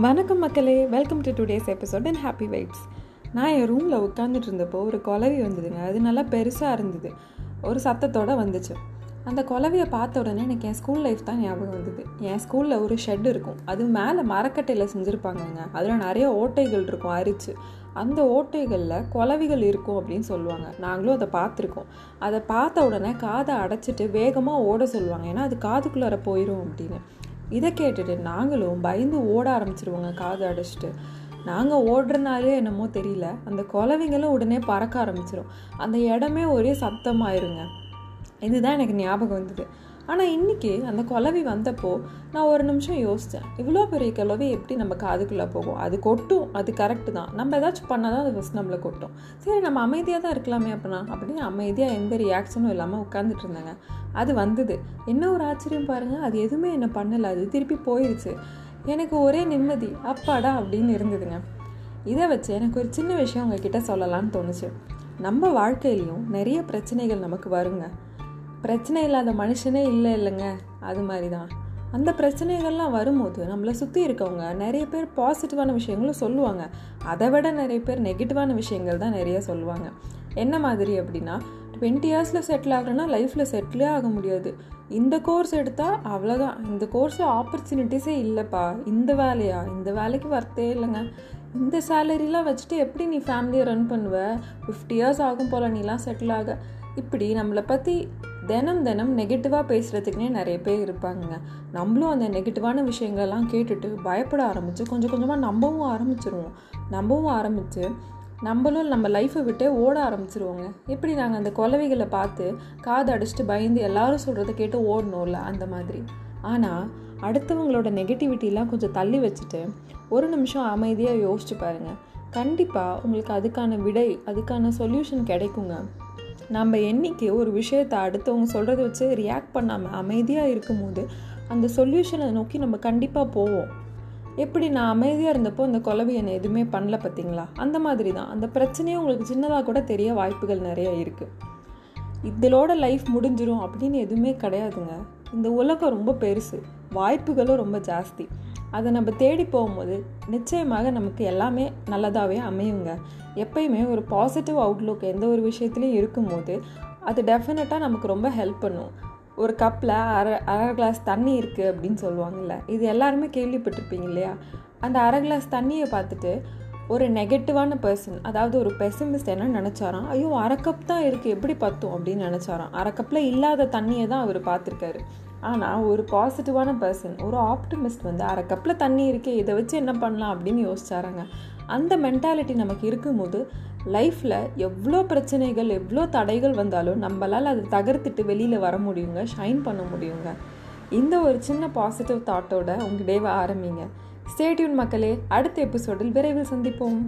வணக்கம் மக்களே welcome to today's episode and happy vibes நான் என் ரூமில் உட்காந்துட்டு இருந்தப்போ ஒரு குலவி வந்ததுங்க. அது நல்லா பெருசாக இருந்தது. ஒரு சத்தத்தோடு வந்துச்சு. அந்த குலவியை பார்த்த உடனே எனக்கு என் ஸ்கூல் லைஃப் தான் ஞாபகம் வந்தது. என் ஸ்கூலில் ஒரு ஷெட் இருக்கும். அது மேலே மரக்கட்டையில் செஞ்சுருப்பாங்கங்க. அதில் நிறைய ஓட்டைகள் இருக்கும் அரிச்சு. அந்த ஓட்டைகளில் குலவிகள் இருக்கும் அப்படின்னு சொல்லுவாங்க. நாங்களும் அதை பார்த்துருக்கோம். அதை பார்த்த உடனே காதை அடைச்சிட்டு வேகமாக ஓட சொல்லுவாங்க. ஏன்னா அது காதுக்குள்ளார போயிடும் அப்படின்னு. இதை கேட்டுட்டு நாங்களும் பயந்து ஓட ஆரம்பிச்சிருவோங்க காது அடைச்சிட்டு. நாங்கள் ஓடுறனாலே என்னமோ தெரியல. அந்த குலவைங்களும் உடனே பறக்க ஆரம்பிச்சிடும் அந்த இடமே ஒரே சத்தமாயிருங்க. இதுதான் எனக்கு ஞாபகம் வந்தது. ஆனால் இன்றைக்கி அந்த குலவி வந்தப்போ நான் ஒரு நிமிஷம் யோசித்தேன் இவ்வளோ பெரிய குலவி எப்படி நம்ம காதுக்குள்ளே போகும்? அது கொட்டும். அது கரெக்டு தான். நம்ம ஏதாச்சும் பண்ணால் தான் அது ஃபஸ்ட் நம்மளை கொட்டும். சரி நம்ம அமைதியாக தான் இருக்கலாமே அப்படின்னா அப்படின்னு அமைதியாக எந்த ரியாக்ஷனும் இல்லாமல் உட்காந்துட்டு இருந்தேங்க. அது வந்தது. என்ன ஒரு ஆச்சரியம் பாருங்கள் அது எதுவுமே என்ன பண்ணலை அது திருப்பி போயிடுச்சு எனக்கு ஒரே நிம்மதி அப்பாடா அப்படின்னு இருந்ததுங்க. இதை வச்சு எனக்கு ஒரு சின்ன விஷயம் உங்ககிட்ட சொல்லலான்னு தோணுச்சு. நம்ம வாழ்க்கையிலையும் நிறைய பிரச்சனைகள் நமக்கு வருங்க. பிரச்சனை இல்லாத மனுஷனே இல்லை இல்லைங்க அது மாதிரி தான் அந்த பிரச்சனைகள்லாம் வரும்போது நம்மளை சுற்றி இருக்கவங்க நிறைய பேர் பாசிட்டிவான விஷயங்களும் சொல்லுவாங்க. அதை விட நிறைய பேர் நெகட்டிவான விஷயங்கள் தான் நிறைய சொல்லுவாங்க. என்ன மாதிரி அப்படின்னா டுவெண்ட்டி இயர்ஸில் செட்டில் ஆகணும்னா லைஃப்பில் செட்டிலே ஆக முடியாது. இந்த கோர்ஸ் எடுத்தால் அவ்வளோதான் இந்த கோர்ஸில் ஆப்பர்ச்சுனிட்டிஸே இல்லைப்பா. இந்த வேலையா? இந்த வேலைக்கு வரத்தே இல்லைங்க. இந்த சேலரிலாம் வச்சுட்டு எப்படி நீ ஃபேமிலியை ரன் பண்ணுவ? ஃபிஃப்டி இயர்ஸ் ஆகும் போல் நீலாம் செட்டில் ஆக. இப்படி நம்மளை பற்றி தினம் தினம் நெகட்டிவாக பேசுகிறதுக்குனே நிறைய பேர் இருப்பாங்க நம்மளும் அந்த நெகட்டிவான விஷயங்கள்லாம் கேட்டுட்டு பயப்பட ஆரம்பித்து கொஞ்சம் கொஞ்சமாக நம்பவும் ஆரம்பிச்சிருவோம். நம்பவும் ஆரம்பித்து நம்மளும் நம்ம லைஃப்பை விட்டே ஓட ஆரம்பிச்சிருவோங்க. எப்படி நாங்கள் அந்த குலவைகளை பார்த்து காது அடிச்சுட்டு பயந்து எல்லாரும் சொல்கிறத கேட்டு ஓடணும்ல அந்த மாதிரி. ஆனால் அடுத்தவங்களோட நெகட்டிவிட்டிலாம் கொஞ்சம் தள்ளி வச்சுட்டு ஒரு நிமிஷம் அமைதியாக யோசிச்சு பாருங்கள் கண்டிப்பாக உங்களுக்கு அதுக்கான விடை அதுக்கான சொல்யூஷன் கிடைக்குங்க. நம்ம என்றைக்கு ஒரு விஷயத்தை அடுத்தவங்க சொல்கிறத வச்சு ரியாக்ட் பண்ணாமல் அமைதியாக இருக்கும்போது அந்த சொல்யூஷனை நோக்கி நம்ம கண்டிப்பாக போவோம். எப்படி நான் அமைதியாக இருந்தப்போ அந்த கொலவி என்னை எதுவுமே பண்ணல பார்த்தீங்களா அந்த மாதிரி தான் அந்த பிரச்சனையும் உங்களுக்கு சின்னதாக கூட தெரிய வாய்ப்புகள் நிறைய இருக்குது இதோட லைஃப் முடிஞ்சிடும் அப்படின்னு எதுவுமே கிடையாதுங்க. இந்த உலகம் ரொம்ப பெருசு. வாய்ப்புகளும் ரொம்ப ஜாஸ்தி. அதை நம்ம தேடி போகும்போது நிச்சயமாக நமக்கு எல்லாமே நல்லதாகவே அமையுங்க. எப்பயுமே ஒரு பாசிட்டிவ் அவுட்லுக் எந்த ஒரு விஷயத்துலையும் இருக்கும்போது அது டெஃபினட்டாக நமக்கு ரொம்ப ஹெல்ப் பண்ணும். ஒரு கப்பில் அரை அரை கிளாஸ் தண்ணி இருக்குது அப்படின்னு சொல்லுவாங்கல்ல. இது எல்லாருமே கேள்விப்பட்டிருப்பீங்க இல்லையா? அந்த அரை கிளாஸ் தண்ணியை பார்த்துட்டு ஒரு நெகட்டிவான பர்சன் அதாவது ஒரு பெசிமிஸ்ட் என்ன நினச்சாராம்? ஐயோ அரை கப் தான் இருக்குது எப்படி பத்தும்? அப்படின்னு நினச்சாராம். அரை கப்பில் இல்லாத தண்ணியை தான் அவர் பார்த்துருக்காரு. ஆனால் ஒரு பாசிட்டிவான பர்சன் ஒரு ஆப்டிமிஸ்ட் வந்து அரை கப்பில் தண்ணி இருக்கே இதை வச்சு என்ன பண்ணலாம் அப்படின்னு யோசிச்சாராங்க. அந்த மென்டாலிட்டி நமக்கு இருக்கும்போது லைஃப்பில் எவ்வளோ பிரச்சனைகள் எவ்வளோ தடைகள் வந்தாலும் நம்மளால் அதை தகர்த்துட்டு வெளியில் வர முடியுங்க ஷைன் பண்ண முடியுங்க. இந்த ஒரு சின்ன பாசிட்டிவ் தாட்டோட உங்கள் டேவை ஆரம்பிங்க. ஸ்டேட்யூன் மக்களே அடுத்த எபிசோடில் விரைவில் சந்திப்போம்.